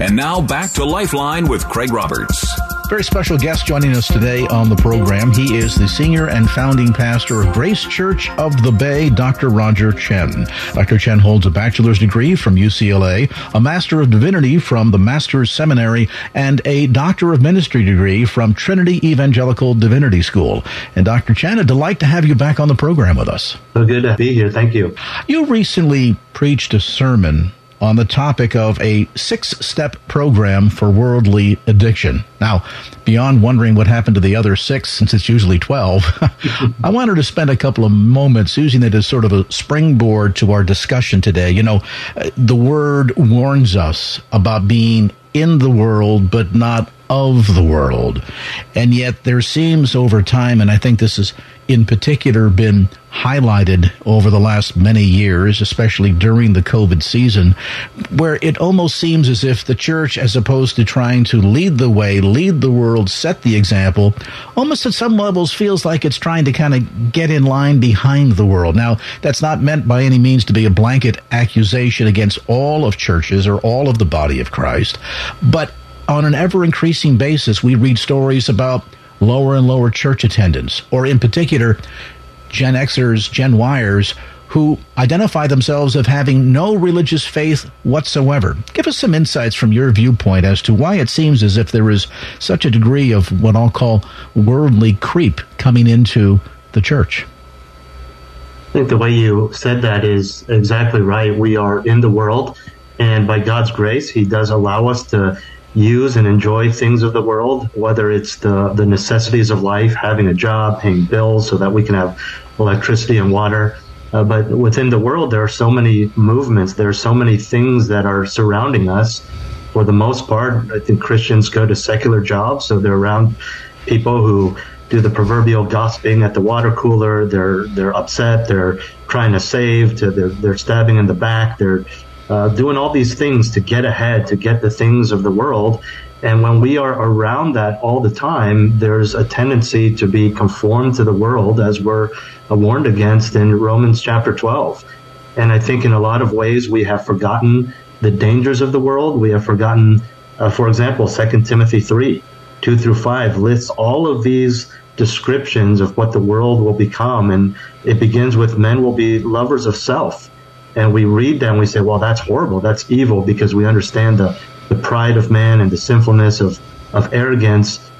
And now back to Lifeline with Craig Roberts. Very special guest joining us today on the program. He is the senior and founding pastor of Grace Church of the Bay, Dr. Roger Chen. Dr. Chen holds a bachelor's degree from UCLA, a master of divinity from the Master's Seminary, and a doctor of ministry degree from Trinity Evangelical Divinity School. And Dr. Chen, a delight to have you back on the program with us. So good to be here. Thank you. You recently preached a sermon on the topic of a six step program for worldly addiction. Now, beyond wondering what happened to the other six, since it's usually 12, I wanted to spend a couple of moments using it as sort of a springboard to our discussion today. You know, the word warns us about being in the world, but not of the world. And yet there seems over time, and I think this has in particular been highlighted over the last many years, especially during the COVID season, where it almost seems as if the church, as opposed to trying to lead the way, lead the world, set the example, almost at some levels feels like it's trying to kind of get in line behind the world. Now, that's not meant by any means to be a blanket accusation against all of churches or all of the body of Christ, but on an ever increasing basis, we read stories about lower and lower church attendance, or in particular, Gen Xers, Gen Yers, who identify themselves as having no religious faith whatsoever. Give us some insights from your viewpoint as to why it seems as if there is such a degree of what I'll call worldly creep coming into the church. I think the way you said that is exactly right. We are in the world, and by God's grace, He does allow us to use and enjoy things of the world, whether it's the, the necessities of life, having a job, paying bills so that we can have electricity and water. Uh, but within the world, there are so many movements, there are so many things that are surrounding us. For the most part, I think Christians go to secular jobs, so they're around people who do the proverbial gossiping at the water cooler. They're they're upset. They're trying to save. To they're they're stabbing in the back. They're uh, doing all these things to get ahead, to get the things of the world. And when we are around that all the time, there's a tendency to be conformed to the world as we're warned against in Romans chapter 12. And I think in a lot of ways we have forgotten the dangers of the world. We have forgotten, uh, for example, 2 Timothy 3, 2 through 5 lists all of these descriptions of what the world will become. And it begins with men will be lovers of self and we read them, we say, well, that's horrible. That's evil because we understand the, the pride of man and the sinfulness of, of arrogance.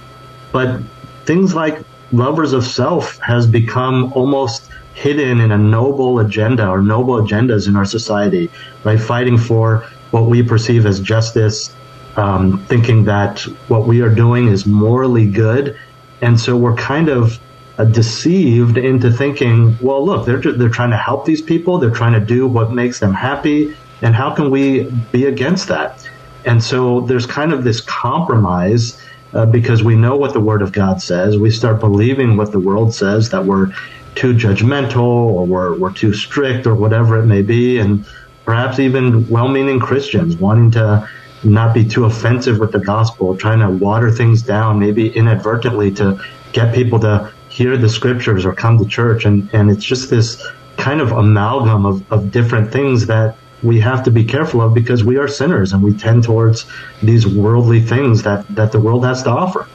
But things like lovers of self has become almost hidden in a noble agenda or noble agendas in our society, right? Fighting for what we perceive as justice, um, thinking that what we are doing is morally good. And so we're kind of deceived into thinking, well, look, they're they're trying to help these people. They're trying to do what makes them happy, and how can we be against that? And so there's kind of this compromise uh, because we know what the Word of God says. We start believing what the world says that we're too judgmental or we're, we're too strict or whatever it may be, and perhaps even well-meaning Christians wanting to not be too offensive with the gospel, trying to water things down, maybe inadvertently to get people to hear the scriptures or come to church. And, and it's just this kind of amalgam of, of different things that we have to be careful of because we are sinners and we tend towards these worldly things that, that the world has to offer.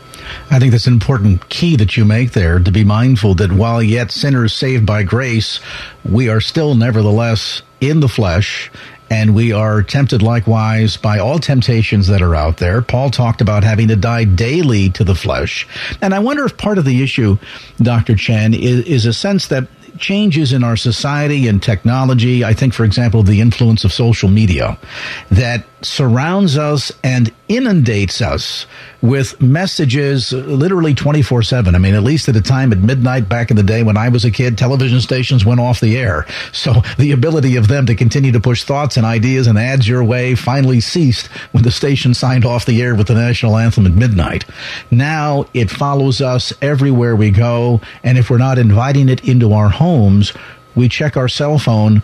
I think that's an important key that you make there to be mindful that while yet sinners saved by grace, we are still nevertheless in the flesh and we are tempted likewise by all temptations that are out there. Paul talked about having to die daily to the flesh. And I wonder if part of the issue, Dr. Chen, is, is a sense that changes in our society and technology, I think, for example, the influence of social media, that surrounds us and inundates us with messages literally 24 7. I mean, at least at a time at midnight back in the day when I was a kid, television stations went off the air. So the ability of them to continue to push thoughts and ideas and ads your way finally ceased when the station signed off the air with the national anthem at midnight. Now it follows us everywhere we go. And if we're not inviting it into our homes, we check our cell phone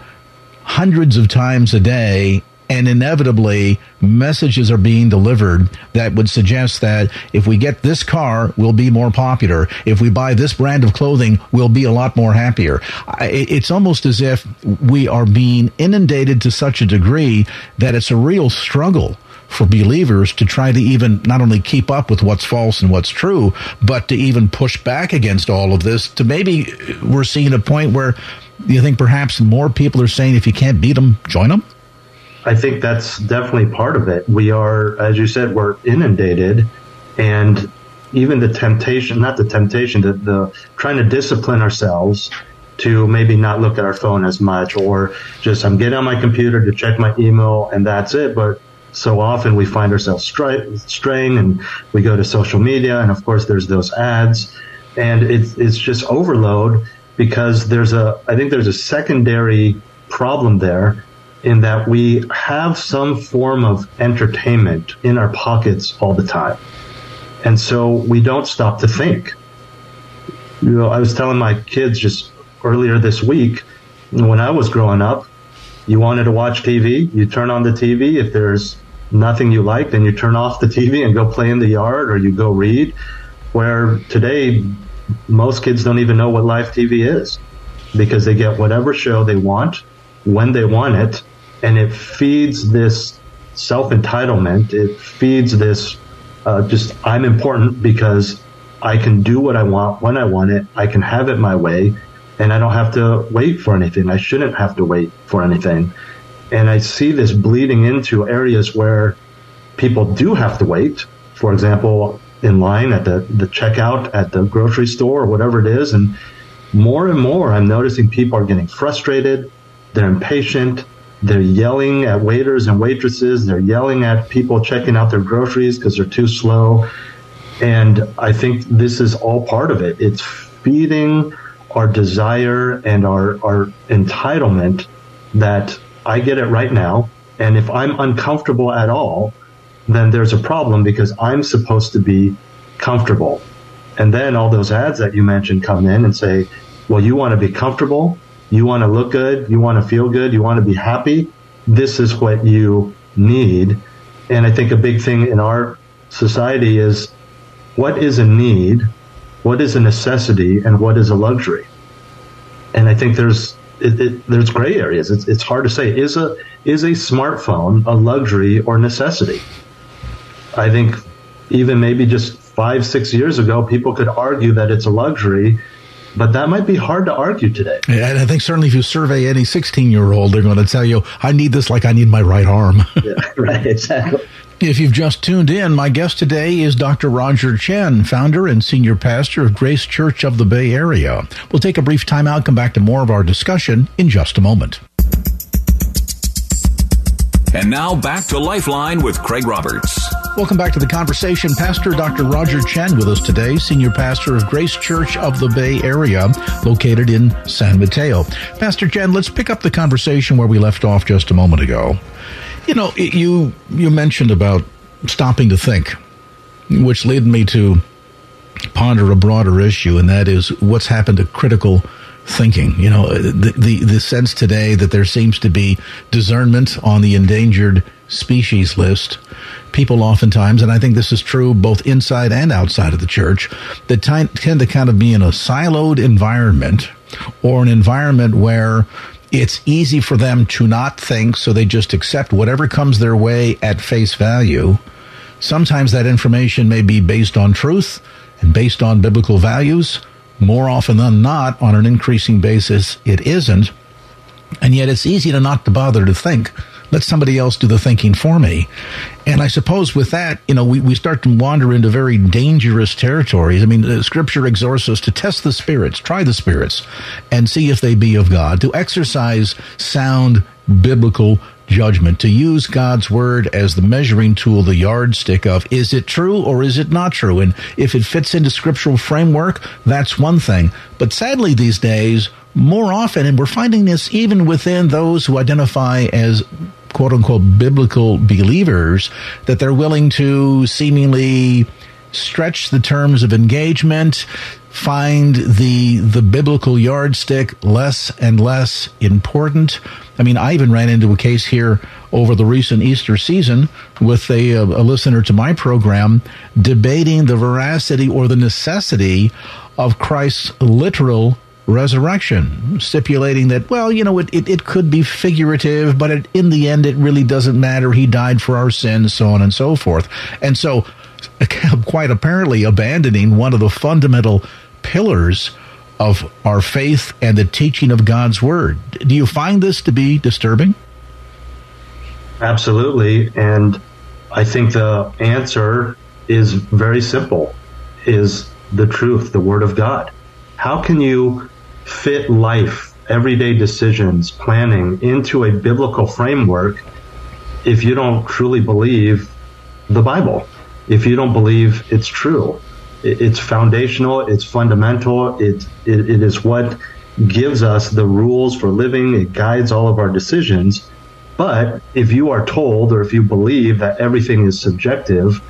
hundreds of times a day and inevitably messages are being delivered that would suggest that if we get this car, we'll be more popular. If we buy this brand of clothing, we'll be a lot more happier. It's almost as if we are being inundated to such a degree that it's a real struggle for believers to try to even not only keep up with what's false and what's true, but to even push back against all of this. To maybe we're seeing a point where you think perhaps more people are saying if you can't beat them, join them? I think that's definitely part of it. We are, as you said, we're inundated, and even the temptation, not the temptation, the, the trying to discipline ourselves to maybe not look at our phone as much, or just I'm getting on my computer to check my email, and that's it. But so often we find ourselves stray, straying, and we go to social media, and of course there's those ads, and it's it's just overload because there's a I think there's a secondary problem there in that we have some form of entertainment in our pockets all the time. And so we don't stop to think. You know, I was telling my kids just earlier this week, when I was growing up, you wanted to watch TV, you turn on the TV. If there's nothing you like, then you turn off the TV and go play in the yard or you go read. Where today, most kids don't even know what live TV is because they get whatever show they want when they want it and it feeds this self entitlement. It feeds this uh, just I'm important because I can do what I want when I want it. I can have it my way, and I don't have to wait for anything. I shouldn't have to wait for anything. And I see this bleeding into areas where people do have to wait. For example, in line at the, the checkout at the grocery store or whatever it is. And more and more, I'm noticing people are getting frustrated. They're impatient. They're yelling at waiters and waitresses. They're yelling at people checking out their groceries because they're too slow. And I think this is all part of it. It's feeding our desire and our, our entitlement that I get it right now. And if I'm uncomfortable at all, then there's a problem because I'm supposed to be comfortable. And then all those ads that you mentioned come in and say, well, you want to be comfortable? You want to look good, you want to feel good, you want to be happy, this is what you need. And I think a big thing in our society is what is a need, what is a necessity, and what is a luxury. And I think there's it, it, there's gray areas. It's, it's hard to say. Is a is a smartphone a luxury or necessity? I think even maybe just five six years ago, people could argue that it's a luxury but that might be hard to argue today. Yeah, and I think certainly if you survey any 16 year old, they're going to tell you, I need this like I need my right arm. yeah, right, exactly. If you've just tuned in, my guest today is Dr. Roger Chen, founder and senior pastor of Grace Church of the Bay Area. We'll take a brief time out, come back to more of our discussion in just a moment. And now back to Lifeline with Craig Roberts. Welcome back to the conversation. Pastor Dr. Roger Chen with us today, senior pastor of Grace Church of the Bay Area, located in San Mateo. Pastor Chen, let's pick up the conversation where we left off just a moment ago. You know, you you mentioned about stopping to think, which led me to ponder a broader issue, and that is what's happened to critical thinking. You know, the, the, the sense today that there seems to be discernment on the endangered species list. People oftentimes, and I think this is true both inside and outside of the church, that tend to kind of be in a siloed environment or an environment where it's easy for them to not think, so they just accept whatever comes their way at face value. Sometimes that information may be based on truth and based on biblical values more often than not, on an increasing basis, it isn't. And yet it's easy to not to bother to think. Let somebody else do the thinking for me. And I suppose with that, you know, we, we start to wander into very dangerous territories. I mean, scripture exhorts us to test the spirits, try the spirits, and see if they be of God, to exercise sound biblical judgment, to use God's word as the measuring tool, the yardstick of is it true or is it not true? And if it fits into scriptural framework, that's one thing. But sadly these days, more often, and we're finding this even within those who identify as quote unquote biblical believers, that they're willing to seemingly stretch the terms of engagement, find the the biblical yardstick less and less important. I mean, I even ran into a case here over the recent Easter season with a, uh, a listener to my program debating the veracity or the necessity of Christ's literal resurrection, stipulating that, well, you know, it, it, it could be figurative, but it, in the end, it really doesn't matter. He died for our sins, so on and so forth. And so, quite apparently, abandoning one of the fundamental pillars of our faith and the teaching of God's Word. Do you find this to be disturbing? Absolutely. And I think the answer is very simple is the truth, the Word of God. How can you fit life, everyday decisions, planning into a biblical framework if you don't truly believe the Bible, if you don't believe it's true. It's foundational, it's fundamental, it, it, it is what gives us the rules for living, it guides all of our decisions. But if you are told or if you believe that everything is subjective,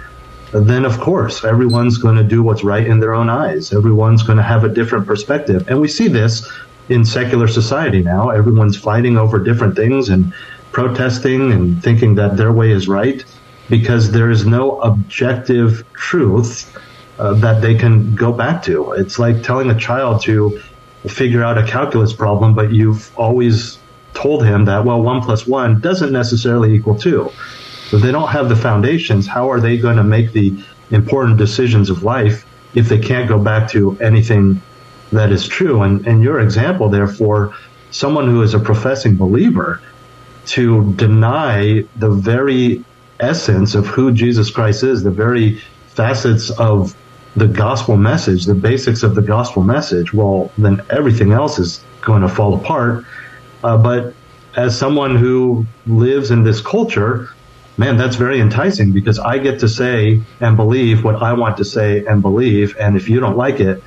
then of course everyone's going to do what's right in their own eyes. Everyone's going to have a different perspective. And we see this in secular society now. Everyone's fighting over different things and protesting and thinking that their way is right because there is no objective truth uh, that they can go back to. It's like telling a child to figure out a calculus problem, but you've always told him that, well, one plus one doesn't necessarily equal two. If they don't have the foundations, how are they going to make the important decisions of life if they can't go back to anything that is true? And, and your example, therefore, someone who is a professing believer to deny the very essence of who Jesus Christ is, the very facets of the gospel message, the basics of the gospel message, well, then everything else is going to fall apart. Uh, but as someone who lives in this culture, man, that's very enticing because I get to say and believe what I want to say and believe. And if you don't like it,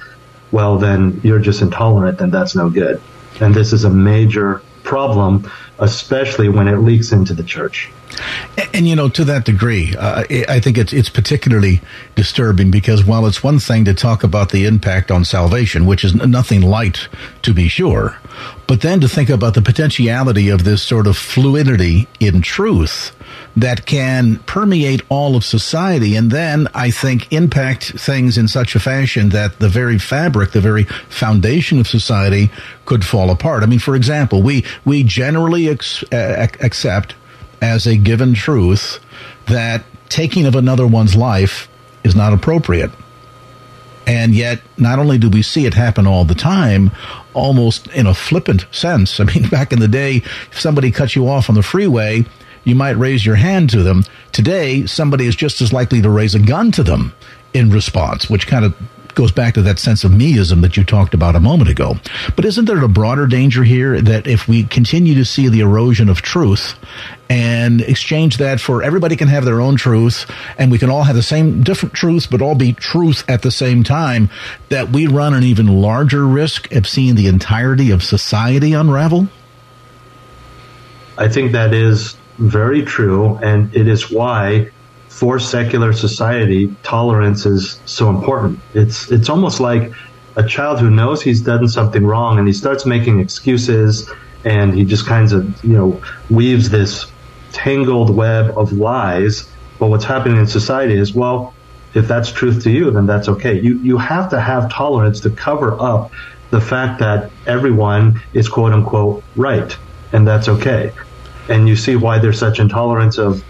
well, then you're just intolerant and that's no good. And this is a major problem, especially when it leaks into the church. And, and, you know, to that degree, uh, I think it's it's particularly disturbing because while it's one thing to talk about the impact on salvation, which is nothing light to be sure, but then to think about the potentiality of this sort of fluidity in truth that can permeate all of society and then I think impact things in such a fashion that the very fabric, the very foundation of society could fall apart. I mean, for example, we, we generally ex- uh, accept as a given truth that taking of another one's life is not appropriate. And yet, not only do we see it happen all the time, almost in a flippant sense. I mean, back in the day, if somebody cut you off on the freeway, you might raise your hand to them. Today, somebody is just as likely to raise a gun to them in response, which kind of goes back to that sense of meism that you talked about a moment ago. But isn't there a broader danger here that if we continue to see the erosion of truth and exchange that for everybody can have their own truth and we can all have the same different truths but all be truth at the same time, that we run an even larger risk of seeing the entirety of society unravel? I think that is very true, and it is why for secular society tolerance is so important. It's it's almost like a child who knows he's done something wrong and he starts making excuses and he just kinds of you know weaves this tangled web of lies. But what's happening in society is well, if that's truth to you, then that's okay. You you have to have tolerance to cover up the fact that everyone is quote unquote right, and that's okay and you see why there's such intolerance of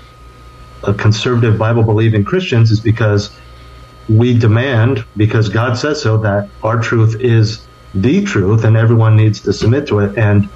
conservative Bible believing Christians is because we demand, because God says so, that our truth is the truth and everyone needs to submit to it. And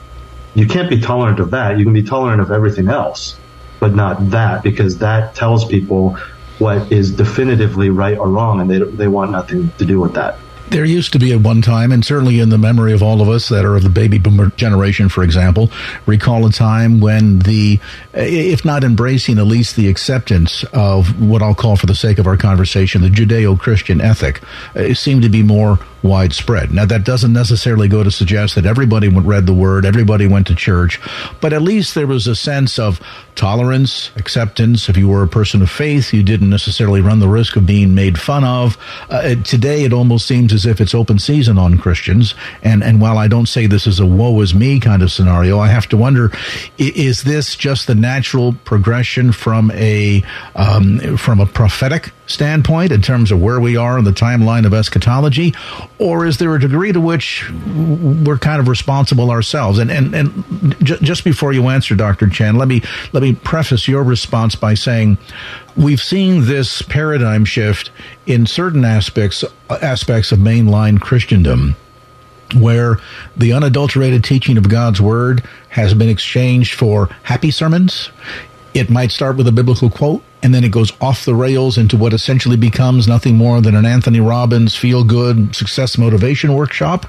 you can't be tolerant of that. You can be tolerant of everything else, but not that, because that tells people what is definitively right or wrong, and they, they want nothing to do with that. There used to be at one time, and certainly in the memory of all of us that are of the baby boomer generation, for example, recall a time when the, if not embracing, at least the acceptance of what I'll call, for the sake of our conversation, the Judeo Christian ethic uh, seemed to be more widespread. Now, that doesn't necessarily go to suggest that everybody read the word, everybody went to church, but at least there was a sense of tolerance, acceptance. If you were a person of faith, you didn't necessarily run the risk of being made fun of. Uh, today, it almost seems as if it's open season on Christians. And, and while I don't say this is a woe is me kind of scenario, I have to wonder, is this just the natural progression from a, um, from a prophetic standpoint in terms of where we are in the timeline of eschatology? Or is there a degree to which we're kind of responsible ourselves? And, and, and j- just before you answer, Dr. Chen, let me, let me preface your response by saying we've seen this paradigm shift in certain aspects, aspects of mainline Christendom where the unadulterated teaching of God's word has been exchanged for happy sermons. It might start with a biblical quote and then it goes off the rails into what essentially becomes nothing more than an Anthony Robbins feel good success motivation workshop.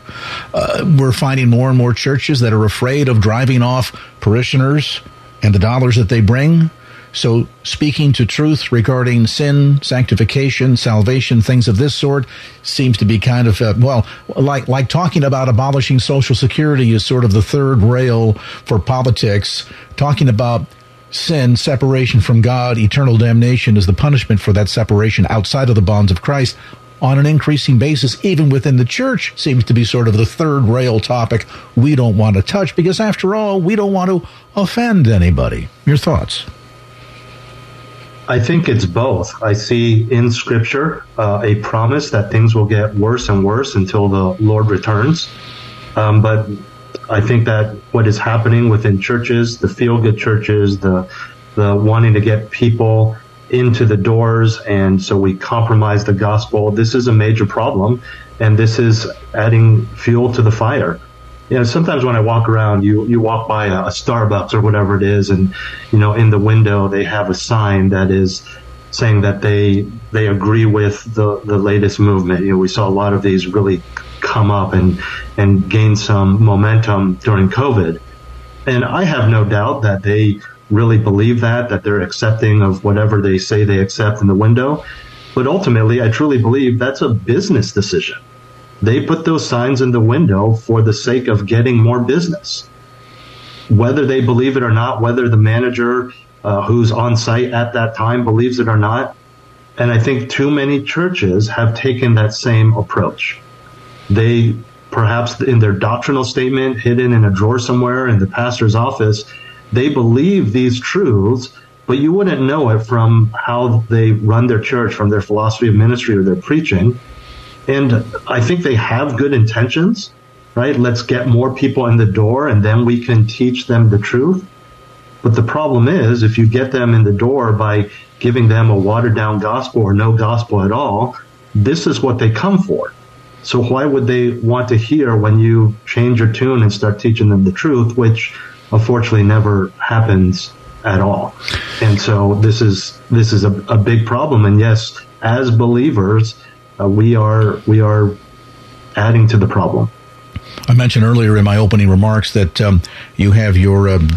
Uh, we're finding more and more churches that are afraid of driving off parishioners and the dollars that they bring. So, speaking to truth regarding sin, sanctification, salvation, things of this sort, seems to be kind of uh, well, like like talking about abolishing Social Security is sort of the third rail for politics. Talking about sin, separation from God, eternal damnation is the punishment for that separation outside of the bonds of Christ on an increasing basis, even within the church, seems to be sort of the third rail topic we don't want to touch because, after all, we don't want to offend anybody. Your thoughts? I think it's both. I see in Scripture uh, a promise that things will get worse and worse until the Lord returns. Um, but I think that what is happening within churches, the feel good churches, the the wanting to get people into the doors, and so we compromise the gospel. This is a major problem, and this is adding fuel to the fire. You know, sometimes when I walk around, you you walk by a, a Starbucks or whatever it is, and you know, in the window they have a sign that is saying that they they agree with the the latest movement. You know, we saw a lot of these really come up and and gain some momentum during COVID. And I have no doubt that they really believe that, that they're accepting of whatever they say they accept in the window. But ultimately, I truly believe that's a business decision. They put those signs in the window for the sake of getting more business. Whether they believe it or not, whether the manager uh, who's on site at that time believes it or not. And I think too many churches have taken that same approach. They perhaps in their doctrinal statement hidden in a drawer somewhere in the pastor's office, they believe these truths, but you wouldn't know it from how they run their church, from their philosophy of ministry or their preaching. And I think they have good intentions, right? Let's get more people in the door and then we can teach them the truth. But the problem is, if you get them in the door by giving them a watered down gospel or no gospel at all, this is what they come for. So why would they want to hear when you change your tune and start teaching them the truth, which unfortunately never happens at all? And so this is this is a, a big problem. And yes, as believers, uh, we are we are adding to the problem. I mentioned earlier in my opening remarks that um, you have your um,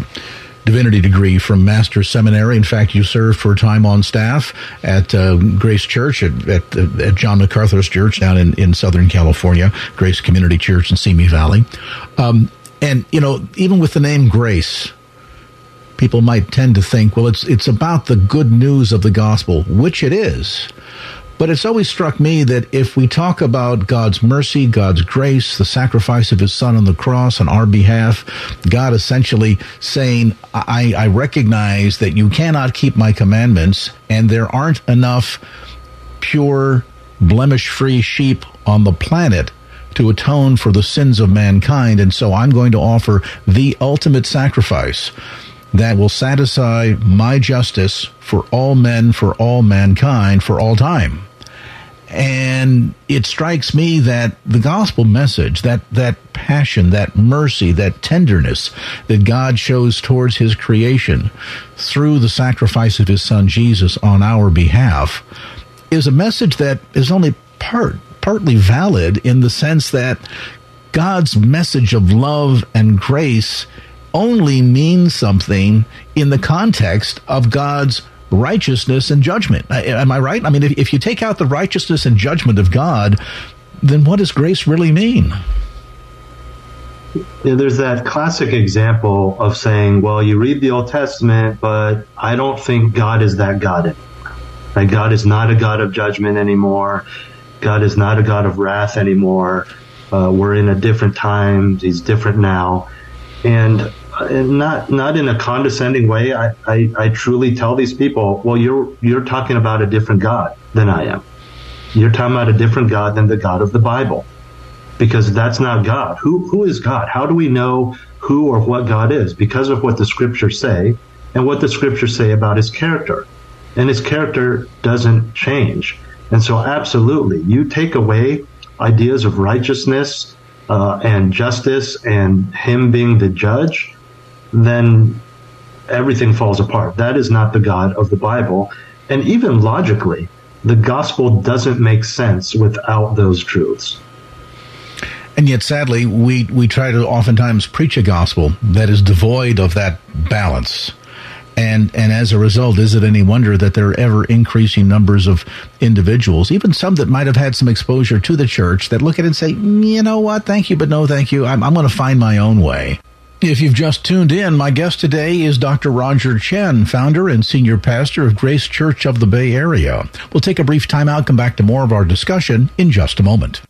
divinity degree from Master's Seminary. In fact, you served for a time on staff at uh, Grace Church at, at, at, John MacArthur's church down in, in Southern California, Grace Community Church in Simi Valley. Um, and, you know, even with the name Grace, people might tend to think, well, it's, it's about the good news of the gospel, which it is. But it's always struck me that if we talk about God's mercy, God's grace, the sacrifice of his son on the cross on our behalf, God essentially saying, I, I recognize that you cannot keep my commandments and there aren't enough pure, blemish free sheep on the planet to atone for the sins of mankind. And so I'm going to offer the ultimate sacrifice that will satisfy my justice for all men, for all mankind, for all time. And it strikes me that the gospel message, that, that passion, that mercy, that tenderness that God shows towards his creation through the sacrifice of his son Jesus on our behalf is a message that is only part partly valid in the sense that God's message of love and grace only means something in the context of God's righteousness and judgment. Am I right? I mean, if, if you take out the righteousness and judgment of God, then what does grace really mean? Yeah, there's that classic example of saying, well, you read the Old Testament, but I don't think God is that God anymore. Like God is not a God of judgment anymore. God is not a God of wrath anymore. Uh, we're in a different time. He's different now. And, and not not in a condescending way. I, I, I truly tell these people, well, you're you're talking about a different God than I am. You're talking about a different God than the God of the Bible because that's not God. Who who is God? How do we know who or what God is? Because of what the scriptures say and what the scriptures say about his character. And his character doesn't change. And so absolutely, you take away ideas of righteousness uh, and justice and him being the judge, then everything falls apart. That is not the God of the Bible. And even logically, the gospel doesn't make sense without those truths. And yet, sadly, we, we try to oftentimes preach a gospel that is devoid of that balance. And, and as a result, is it any wonder that there are ever increasing numbers of individuals, even some that might have had some exposure to the church, that look at it and say, you know what, thank you, but no thank you. I'm, I'm going to find my own way. If you've just tuned in, my guest today is Dr. Roger Chen, founder and senior pastor of Grace Church of the Bay Area. We'll take a brief time out, come back to more of our discussion in just a moment.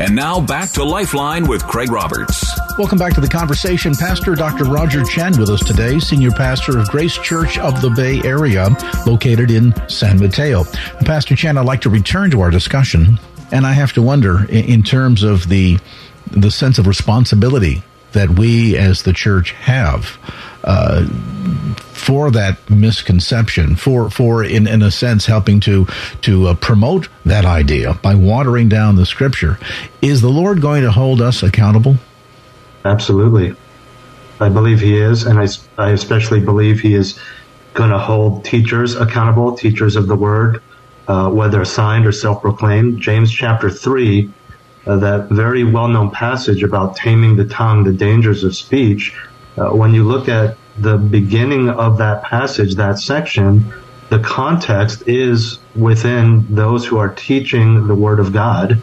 And now back to Lifeline with Craig Roberts. Welcome back to the conversation. Pastor Dr. Roger Chen with us today, senior pastor of Grace Church of the Bay Area, located in San Mateo. Pastor Chen, I'd like to return to our discussion, and I have to wonder, in terms of the the sense of responsibility that we as the church have uh, for that misconception, for for in, in a sense helping to to uh, promote that idea by watering down the scripture. Is the Lord going to hold us accountable? Absolutely, I believe He is, and I I especially believe He is going to hold teachers accountable, teachers of the Word, uh, whether assigned or self-proclaimed. James chapter three. Uh, that very well-known passage about taming the tongue, the dangers of speech, uh, when you look at the beginning of that passage, that section, the context is within those who are teaching the Word of God.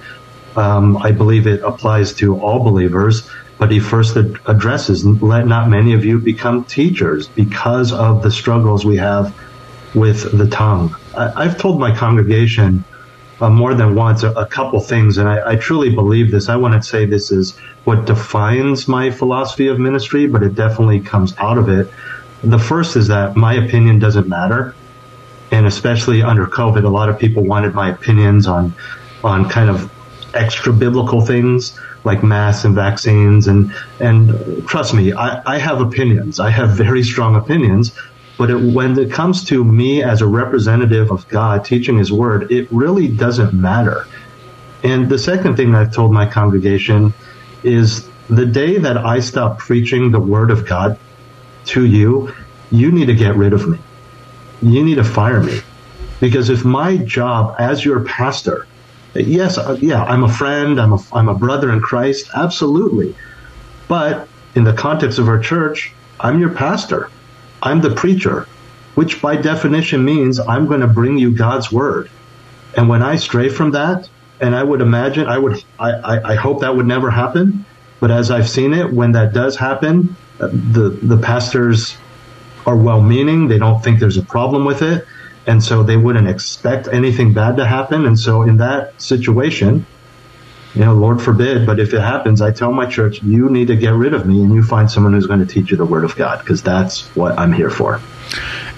Um, I believe it applies to all believers, but he first ad- addresses, let not many of you become teachers because of the struggles we have with the tongue. I- have told my congregation uh, more than once a, a couple things, and I, I, truly believe this. I want to say this is what defines my philosophy of ministry, but it definitely comes out of it. The first is that my opinion doesn't matter, and especially under COVID, a lot of people wanted my opinions on on kind of extra biblical things like masks and vaccines and and trust me I, I have opinions i have very strong opinions but it, when it comes to me as a representative of God teaching His Word, it really doesn't matter. And the second thing I've told my congregation is the day that I stop preaching the Word of God to you, you need to get rid of me. You need to fire me. Because if my job as your pastor, yes, uh, yeah, I'm a friend, I'm a, I'm a brother in Christ, absolutely. But in the context of our church, I'm your pastor. I'm the preacher, which by definition means I'm going to bring you God's word. And when I stray from that, and I would imagine, I would, I, I, I hope that would never happen. But as I've seen it, when that does happen, uh, the the pastors are well-meaning. They don't think there's a problem with it, and so they wouldn't expect anything bad to happen. And so in that situation, you know, Lord forbid, but if it happens, I tell my church, you need to get rid of me and you find someone who's going to teach you the word of God because that's what I'm here for.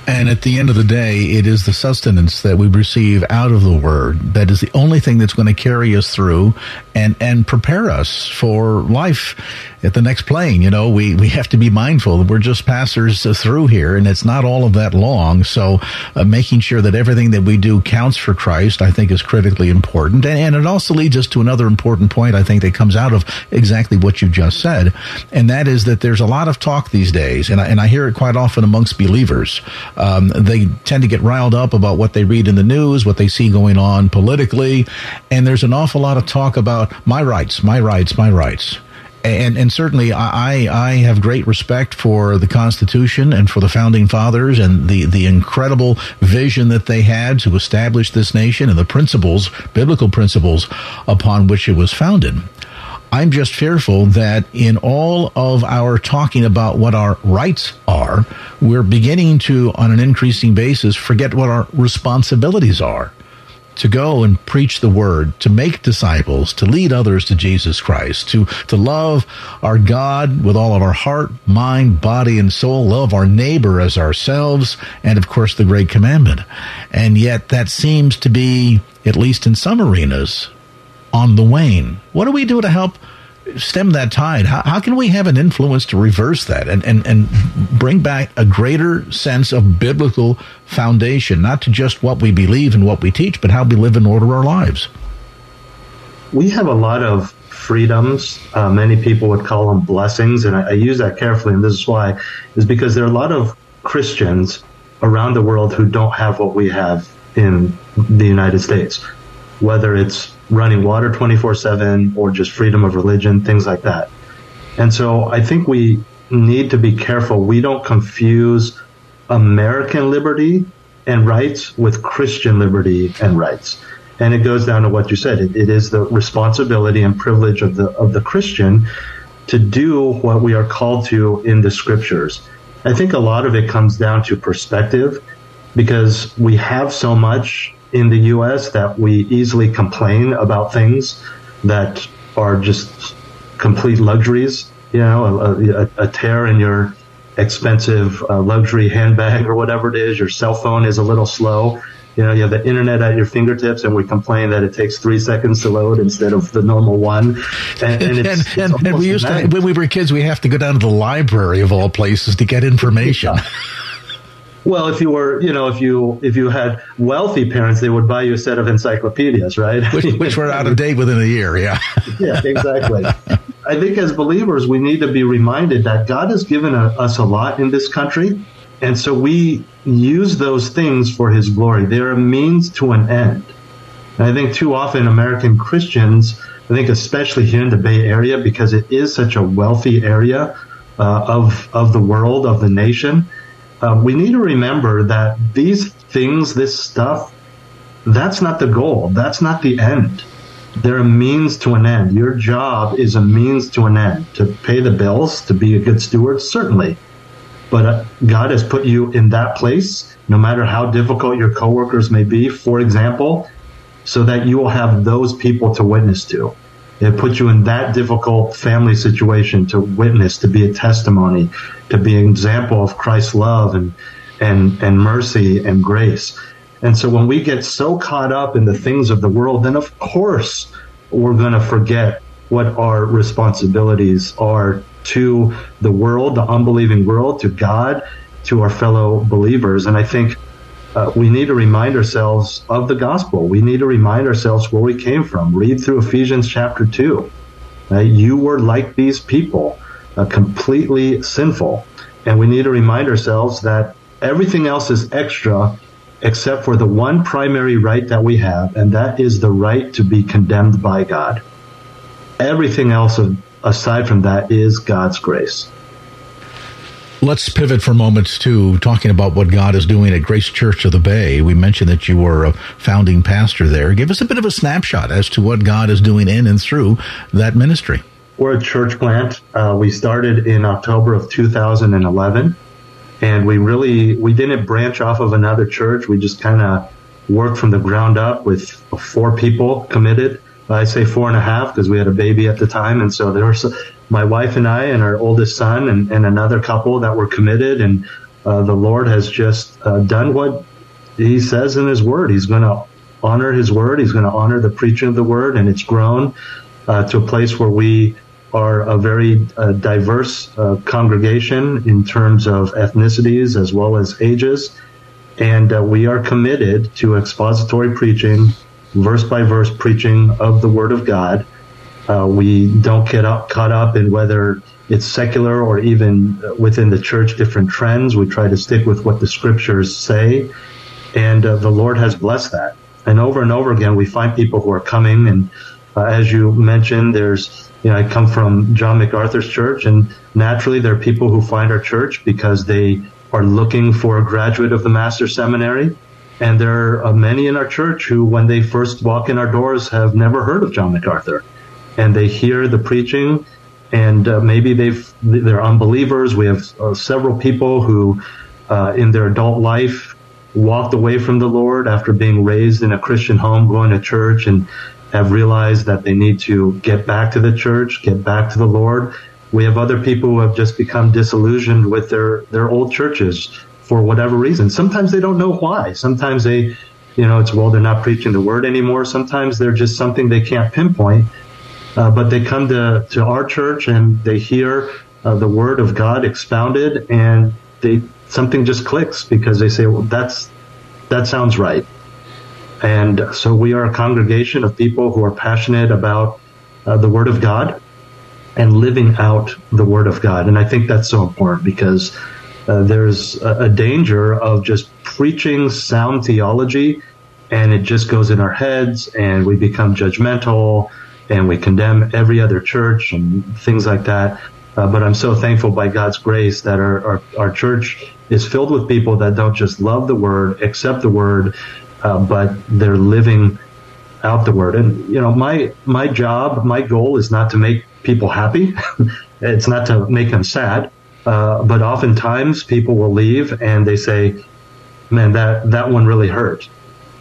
And at the end of the day, it is the sustenance that we receive out of the word that is the only thing that's going to carry us through and, and prepare us for life at the next plane. You know, we, we have to be mindful that we're just passers through here and it's not all of that long. So uh, making sure that everything that we do counts for Christ, I think is critically important. And, and it also leads us to another important point, I think, that comes out of exactly what you just said. And that is that there's a lot of talk these days, and I, and I hear it quite often amongst believers Um, they tend to get riled up about what they read in the news, what they see going on politically, and there's an awful lot of talk about my rights, my rights, my rights and and certainly I I have great respect for the Constitution and for the founding fathers and the the incredible vision that they had to establish this nation and the principles biblical principles upon which it was founded. I'm just fearful that in all of our talking about what our rights are, we're beginning to, on an increasing basis, forget what our responsibilities are to go and preach the word, to make disciples, to lead others to Jesus Christ, to, to love our God with all of our heart, mind, body, and soul, love our neighbor as ourselves, and of course the great commandment. And yet that seems to be, at least in some arenas, on the wane. What do we do to help stem that tide? How, how can we have an influence to reverse that and, and, and bring back a greater sense of biblical foundation, not to just what we believe and what we teach, but how we live and order our lives? We have a lot of freedoms. Uh, many people would call them blessings, and I, I use that carefully. And this is why, is because there are a lot of Christians around the world who don't have what we have in the United States, whether it's running water 24 7 or just freedom of religion, things like that. And so I think we need to be careful. We don't confuse American liberty and rights with Christian liberty and rights. And it goes down to what you said. It, it is the responsibility and privilege of the, of the Christian to do what we are called to in the scriptures. I think a lot of it comes down to perspective because we have so much in the U.S. that we easily complain about things that are just complete luxuries. You know, a, a, a tear in your expensive uh, luxury handbag or whatever it is. Your cell phone is a little slow. You know, you have the internet at your fingertips, and we complain that it takes three seconds to load instead of the normal one. And, and, it's, and, it's and we used to, when we were kids, we have to go down to the library of all places to get information. Well, if you were, you know, if you if you had wealthy parents, they would buy you a set of encyclopedias, right? Which, which were out of date within a year. Yeah. yeah, exactly. I think as believers, we need to be reminded that God has given a, us a lot in this country, and so we use those things for His glory. They're a means to an end. And I think too often American Christians, I think especially here in the Bay Area, because it is such a wealthy area uh, of of the world of the nation um, we need to remember that these things, this stuff, that's not the goal. That's not the end. They're a means to an end. Your job is a means to an end. To pay the bills, to be a good steward, certainly. But uh, God has put you in that place, no matter how difficult your coworkers may be, for example, so that you will have those people to witness to. It puts you in that difficult family situation to witness, to be a testimony, to be an example of Christ's love and, and, and mercy and grace. And so when we get so caught up in the things of the world, then of course we're going to forget what our responsibilities are to the world, the unbelieving world, to God, to our fellow believers. And I think uh, we need to remind ourselves of the gospel. We need to remind ourselves where we came from. Read through Ephesians chapter 2. Uh, you were like these people, uh, completely sinful. And we need to remind ourselves that everything else is extra except for the one primary right that we have, and that is the right to be condemned by God. Everything else aside from that is God's grace. Let's pivot for moments to talking about what God is doing at Grace Church of the Bay. We mentioned that you were a founding pastor there. Give us a bit of a snapshot as to what God is doing in and through that ministry. We're a church plant. Uh, we started in October of 2011, and we really we didn't branch off of another church. We just kind of worked from the ground up with four people committed. I say four and a half because we had a baby at the time, and so there was my wife and I and our oldest son and, and another couple that were committed. And uh, the Lord has just uh, done what He says in His Word. He's going to honor His Word. He's going to honor the preaching of the Word, and it's grown uh, to a place where we are a very uh, diverse uh, congregation in terms of ethnicities as well as ages. And uh, we are committed to expository preaching, verse by verse preaching of the Word of God Uh, we don't get up, caught up in whether it's secular or even within the church, different trends. We try to stick with what the scriptures say. And uh, the Lord has blessed that. And over and over again, we find people who are coming. And uh, as you mentioned, there's, you know, I come from John MacArthur's church, and naturally there are people who find our church because they are looking for a graduate of the Master Seminary. And there are many in our church who, when they first walk in our doors, have never heard of John MacArthur and they hear the preaching and uh, maybe they've they're unbelievers. We have uh, several people who, uh, in their adult life, walked away from the Lord after being raised in a Christian home, going to church, and have realized that they need to get back to the church, get back to the Lord. We have other people who have just become disillusioned with their their old churches for whatever reason. Sometimes they don't know why. Sometimes they, you know, it's well they're not preaching the word anymore. Sometimes they're just something they can't pinpoint uh, but they come to, to our church and they hear uh, the word of God expounded and they something just clicks because they say, well, that's, that sounds right. And so we are a congregation of people who are passionate about uh, the word of God and living out the word of God. And I think that's so important because uh, there's a, a danger of just preaching sound theology and it just goes in our heads and we become judgmental and we condemn every other church and things like that. Uh, but I'm so thankful by God's grace that our, our, our, church is filled with people that don't just love the word, accept the word, uh, but they're living out the word. And, you know, my, my job, my goal is not to make people happy. it's not to make them sad. Uh, but oftentimes people will leave and they say, man, that, that one really hurt.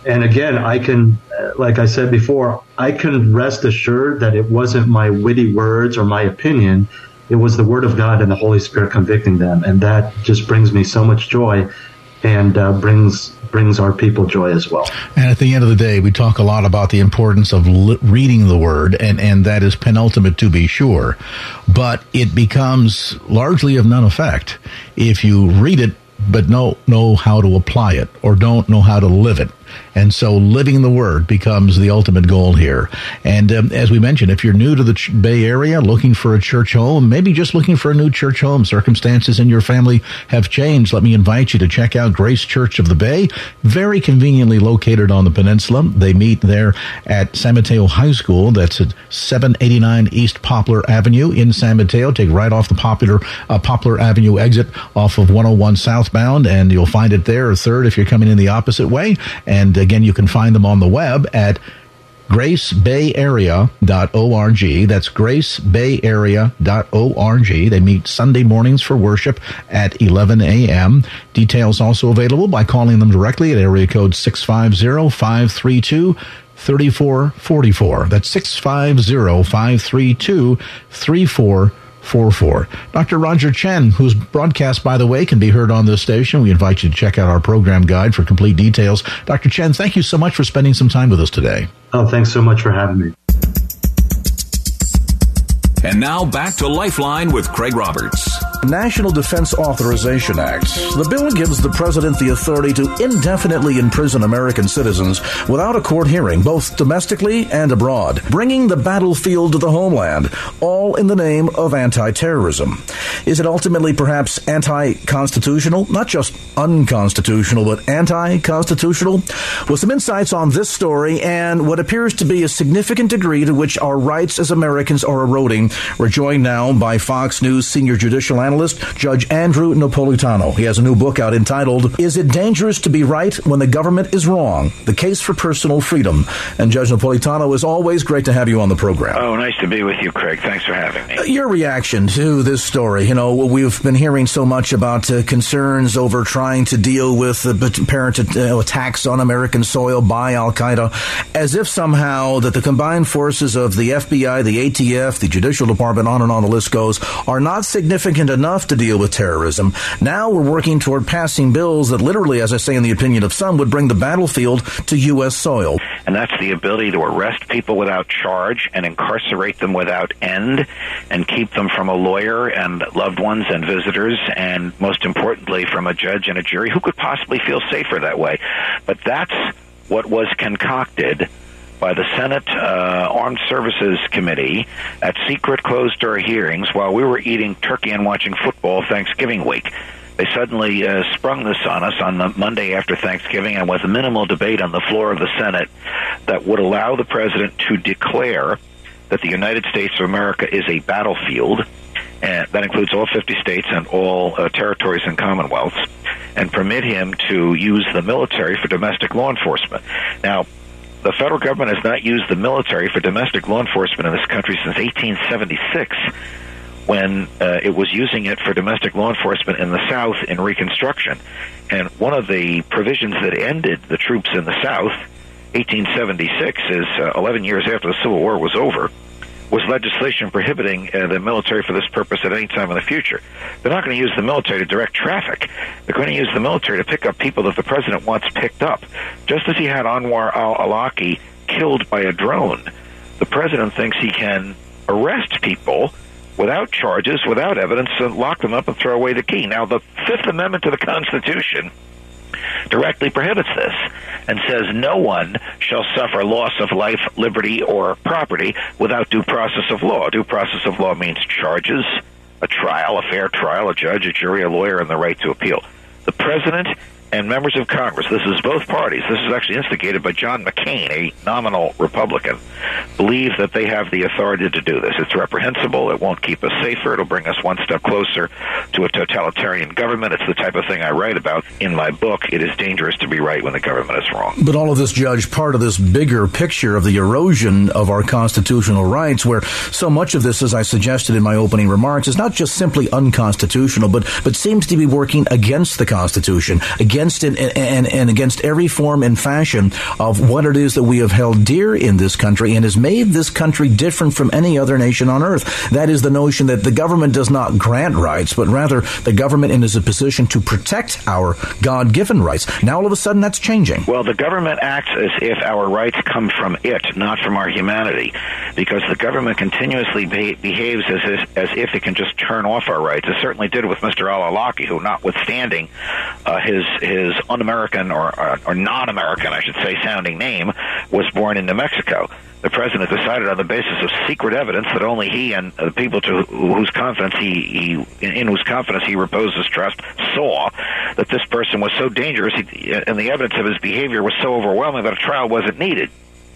And again, I can, like I said before, I can rest assured that it wasn't my witty words or my opinion. It was the Word of God and the Holy Spirit convicting them, and that just brings me so much joy, and uh, brings brings our people joy as well. And at the end of the day, we talk a lot about the importance of li- reading the Word, and and that is penultimate to be sure, but it becomes largely of none effect if you read it but don't know how to apply it or don't know how to live it. And so living the word becomes the ultimate goal here. And um, as we mentioned, if you're new to the Ch- Bay Area, looking for a church home, maybe just looking for a new church home, circumstances in your family have changed. Let me invite you to check out Grace Church of the Bay, very conveniently located on the peninsula. They meet there at San Mateo High School. That's at 789 East Poplar Avenue in San Mateo. Take right off the popular uh, Poplar Avenue exit off of 101 southbound, and you'll find it there, or third if you're coming in the opposite way. And again, you can find them on the web at gracebayarea.org. That's gracebayarea.org. They meet Sunday mornings for worship at 11 a.m. Details also available by calling them directly at area code 650-532 3444. That's 650 532 3444. 44. Dr. Roger Chen, whose broadcast, by the way, can be heard on this station. We invite you to check out our program guide for complete details. Dr. Chen, thank you so much for spending some time with us today. Oh, thanks so much for having me. And now back to Lifeline with Craig Roberts. National Defense Authorization Act. The bill gives the president the authority to indefinitely imprison American citizens without a court hearing, both domestically and abroad, bringing the battlefield to the homeland, all in the name of anti-terrorism. Is it ultimately perhaps anti-constitutional? Not just unconstitutional, but anti-constitutional? With some insights on this story and what appears to be a significant degree to which our rights as Americans are eroding, we're joined now by Fox News senior judicial analyst analyst, Judge Andrew Napolitano. He has a new book out entitled, Is It Dangerous to Be Right When the Government is Wrong? The Case for Personal Freedom. And Judge Napolitano, is always great to have you on the program. Oh, nice to be with you, Craig. Thanks for having me. Uh, your reaction to this story. You know, we've been hearing so much about uh, concerns over trying to deal with uh, apparent uh, attacks on American soil by Al Qaeda, as if somehow that the combined forces of the FBI, the ATF, the Judicial Department, on and on the list goes, are not significant enough enough to deal with terrorism. Now we're working toward passing bills that literally, as I say in the opinion of some, would bring the battlefield to U.S. soil. And that's the ability to arrest people without charge and incarcerate them without end and keep them from a lawyer and loved ones and visitors and most importantly from a judge and a jury who could possibly feel safer that way. But that's what was concocted by the Senate uh, Armed Services Committee at secret closed door hearings while we were eating turkey and watching football Thanksgiving week. They suddenly uh, sprung this on us on the Monday after Thanksgiving, and with minimal debate on the floor of the Senate, that would allow the president to declare that the United States of America is a battlefield, and that includes all 50 states and all uh, territories and commonwealths, and permit him to use the military for domestic law enforcement. Now, the federal government has not used the military for domestic law enforcement in this country since 1876 when uh, it was using it for domestic law enforcement in the South in Reconstruction. And one of the provisions that ended the troops in the South, 1876, is uh, 11 years after the Civil War was over, was legislation prohibiting uh, the military for this purpose at any time in the future. They're not going to use the military to direct traffic. They're going to use the military to pick up people that the president wants picked up. Just as he had Anwar al-Awlaki killed by a drone, the president thinks he can arrest people without charges, without evidence, and lock them up and throw away the key. Now, the Fifth Amendment to the Constitution directly prohibits this and says no one shall suffer loss of life, liberty, or property without due process of law. Due process of law means charges, a trial, a fair trial, a judge, a jury, a lawyer, and the right to appeal. The president and members of Congress, this is both parties, this is actually instigated by John McCain, a nominal Republican, believe that they have the authority to do this. It's reprehensible. It won't keep us safer. It'll bring us one step closer to a totalitarian government. It's the type of thing I write about in my book. It is dangerous to be right when the government is wrong. But all of this, Judge, part of this bigger picture of the erosion of our constitutional rights, where so much of this, as I suggested in my opening remarks, is not just simply unconstitutional, but, but seems to be working against the Constitution, against against it and, and against every form and fashion of what it is that we have held dear in this country and has made this country different from any other nation on earth. That is the notion that the government does not grant rights, but rather the government is in a position to protect our God given rights. Now all of a sudden that's changing. Well, the government acts as if our rights come from it, not from our humanity, because the government continuously be- behaves as if, as if it can just turn off our rights. It certainly did with Mr. Al-Awlaki, who, notwithstanding uh, his his un-American or, or, or non-American, I should say, sounding name, was born in New Mexico. The president decided on the basis of secret evidence that only he and the people to whose confidence he, he in whose confidence he reposes trust saw that this person was so dangerous, he, and the evidence of his behavior was so overwhelming that a trial wasn't needed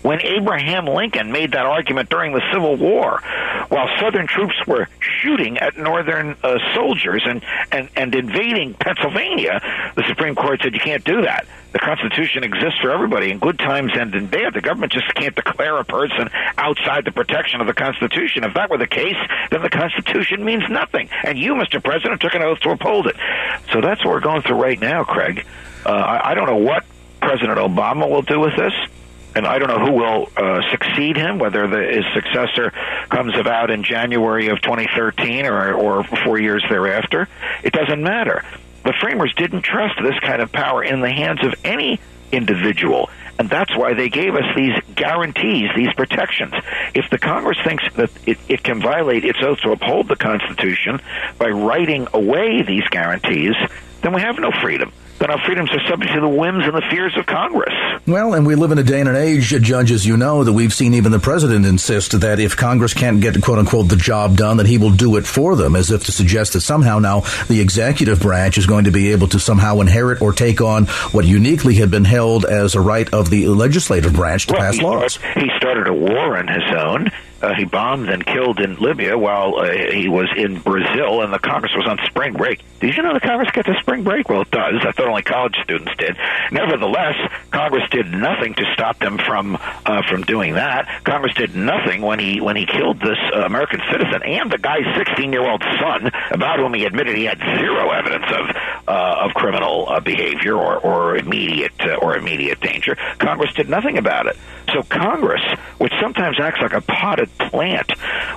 when Abraham Lincoln made that argument during the Civil War, while Southern troops were shooting at Northern uh, soldiers and, and, and invading Pennsylvania, the Supreme Court said you can't do that. The Constitution exists for everybody in good times and in bad. The government just can't declare a person outside the protection of the Constitution. If that were the case, then the Constitution means nothing. And you, Mr. President, took an oath to uphold it. So that's what we're going through right now, Craig. Uh, I, I don't know what President Obama will do with this and I don't know who will uh, succeed him, whether the, his successor comes about in January of 2013 or, or four years thereafter. It doesn't matter. The framers didn't trust this kind of power in the hands of any individual. And that's why they gave us these guarantees, these protections. If the Congress thinks that it, it, can violate its oath to uphold the Constitution by writing away these guarantees, then we have no freedom then our freedoms are subject to the whims and the fears of Congress. Well, and we live in a day and an age, judges, you know, that we've seen even the president insist that if Congress can't get, quote unquote, the job done, that he will do it for them, as if to suggest that somehow now the executive branch is going to be able to somehow inherit or take on what uniquely had been held as a right of the legislative branch to well, pass laws. He started a war on his own. Uh, he bombed and killed in Libya while uh, he was in Brazil, and the Congress was on spring break. Did you know the Congress gets a spring break? Well, it does. I thought only college students did. Nevertheless, Congress did nothing to stop them from uh, from doing that. Congress did nothing when he when he killed this uh, American citizen and the guy's 16 year old son, about whom he admitted he had zero evidence of uh, of criminal uh, behavior or, or immediate or immediate danger. Congress did nothing about it. So Congress, which sometimes acts like a potted private plant.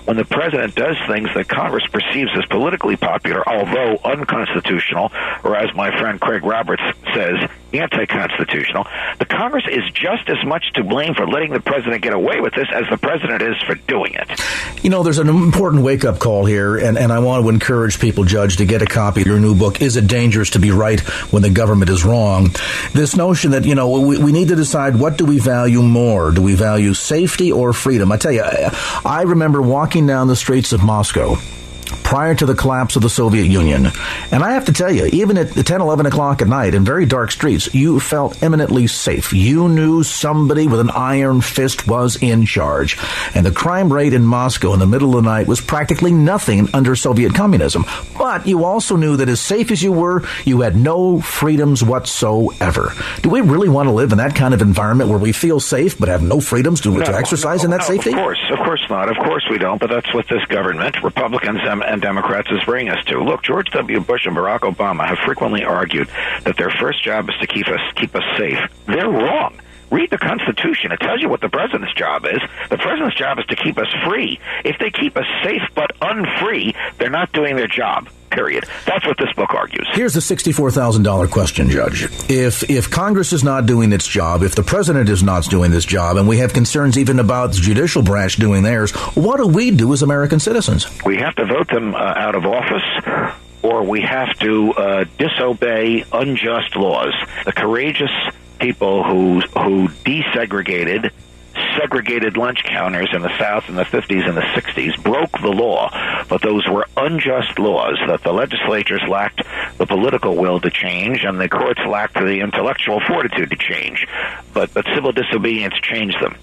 When the president does things that Congress perceives as politically popular, although unconstitutional, or as my friend Craig Roberts says, anti-constitutional. The Congress is just as much to blame for letting the president get away with this as the president is for doing it. You know, there's an important wake-up call here, and, and I want to encourage people, Judge, to get a copy of your new book, Is It Dangerous to Be Right When the Government is Wrong? This notion that, you know, we, we need to decide what do we value more? Do we value safety or freedom? I tell you, I, I remember walking down the streets of Moscow prior to the collapse of the Soviet Union. And I have to tell you, even at 10, 11 o'clock at night in very dark streets, you felt eminently safe. You knew somebody with an iron fist was in charge. And the crime rate in Moscow in the middle of the night was practically nothing under Soviet communism. But you also knew that as safe as you were, you had no freedoms whatsoever. Do we really want to live in that kind of environment where we feel safe but have no freedoms to, No, to exercise no, in that no, safety? Of course, of course not. Of course we don't. But that's what this government, Republicans and, Democrats, is bringing us to. Look, George W. Bush and Barack Obama have frequently argued that their first job is to keep us keep us safe. They're wrong. Read the Constitution. It tells you what the president's job is. The president's job is to keep us free. If they keep us safe but unfree, they're not doing their job. Period. That's what this book argues. Here's the sixty-four thousand dollar question, Judge. If if Congress is not doing its job, if the president is not doing this job, and we have concerns even about the judicial branch doing theirs, what do we do as American citizens? we have to vote them uh, out of office or we have to uh, disobey unjust laws. The courageous people who who desegregated segregated lunch counters in the South in the 50s and the 60s broke the law, but those were unjust laws that the legislatures lacked the political will to change and the courts lacked the intellectual fortitude to change. But but civil disobedience changed them.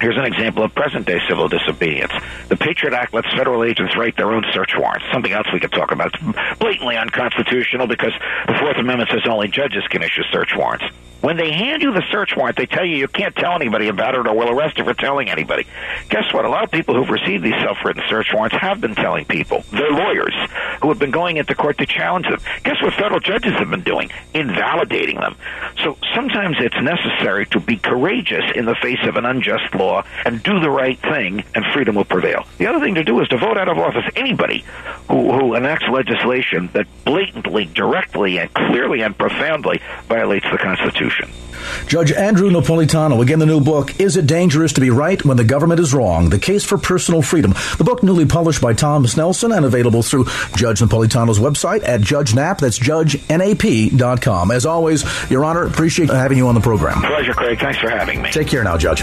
Here's an example of present day civil disobedience. The Patriot Act lets federal agents write their own search warrants. Something else we could talk about. It's blatantly unconstitutional because the Fourth Amendment says only judges can issue search warrants. When they hand you the search warrant, they tell you you can't tell anybody about it or we'll arrest you for telling anybody. Guess what? A lot of people who've received these self-written search warrants have been telling people. They're lawyers who have been going into court to challenge them. Guess what federal judges have been doing? Invalidating them. So sometimes it's necessary to be courageous in the face of an unjust law and do the right thing, and freedom will prevail. The other thing to do is to vote out of office anybody who, who enacts legislation that blatantly, directly, and clearly and profoundly violates the Constitution. Judge Andrew Napolitano, again, the new book, Is It Dangerous to Be Right When the Government is Wrong? The Case for Personal Freedom. The book newly published by Thomas Nelson and available through Judge Napolitano's website at Judge Nap. That's judgenap.com. As always, Your Honor, appreciate having you on the program. Pleasure, Craig. Thanks for having me. Take care now, Judge.